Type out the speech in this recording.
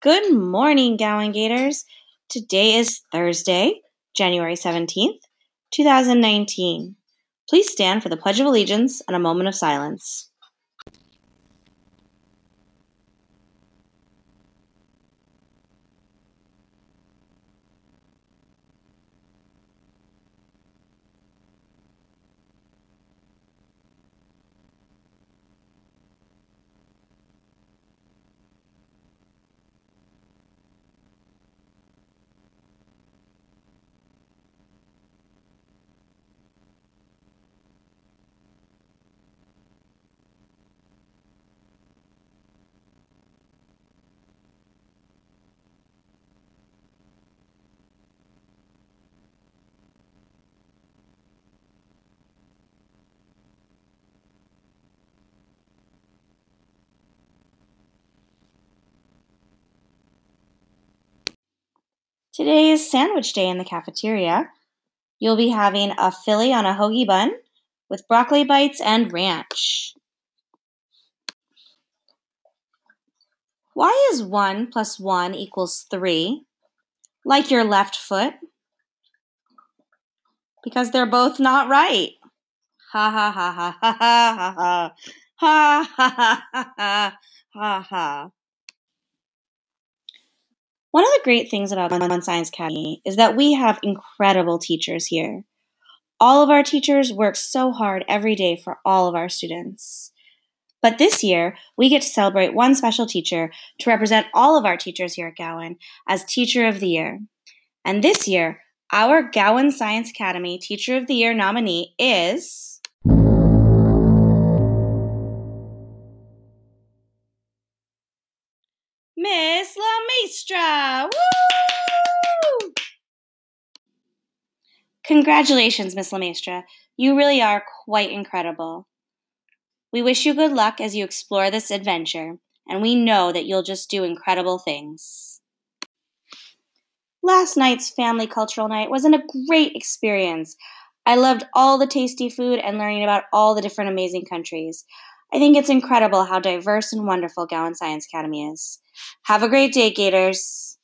Good morning, Gowan Gators. Today is Thursday, January 17th, 2019. Please stand for the Pledge of Allegiance and a moment of silence. Today is sandwich day in the cafeteria. You'll be having a Philly on a hoagie bun with broccoli bites and ranch. Why is 1 plus 1 equals 3? Like your left foot? Because they're both not right. Ha ha ha ha ha ha ha ha ha ha ha ha ha ha. One of the great things about Gowan Science Academy is that we have incredible teachers here. All of our teachers work so hard every day for all of our students. But this year, we get to celebrate one special teacher to represent all of our teachers here at Gowan as Teacher of the Year. And this year, our Gowan Science Academy Teacher of the Year nominee is. Miss La Woo! Congratulations, Miss La You really are quite incredible. We wish you good luck as you explore this adventure, and we know that you'll just do incredible things. Last night's family cultural night was a great experience. I loved all the tasty food and learning about all the different amazing countries. I think it's incredible how diverse and wonderful Gowan Science Academy is. Have a great day, Gators.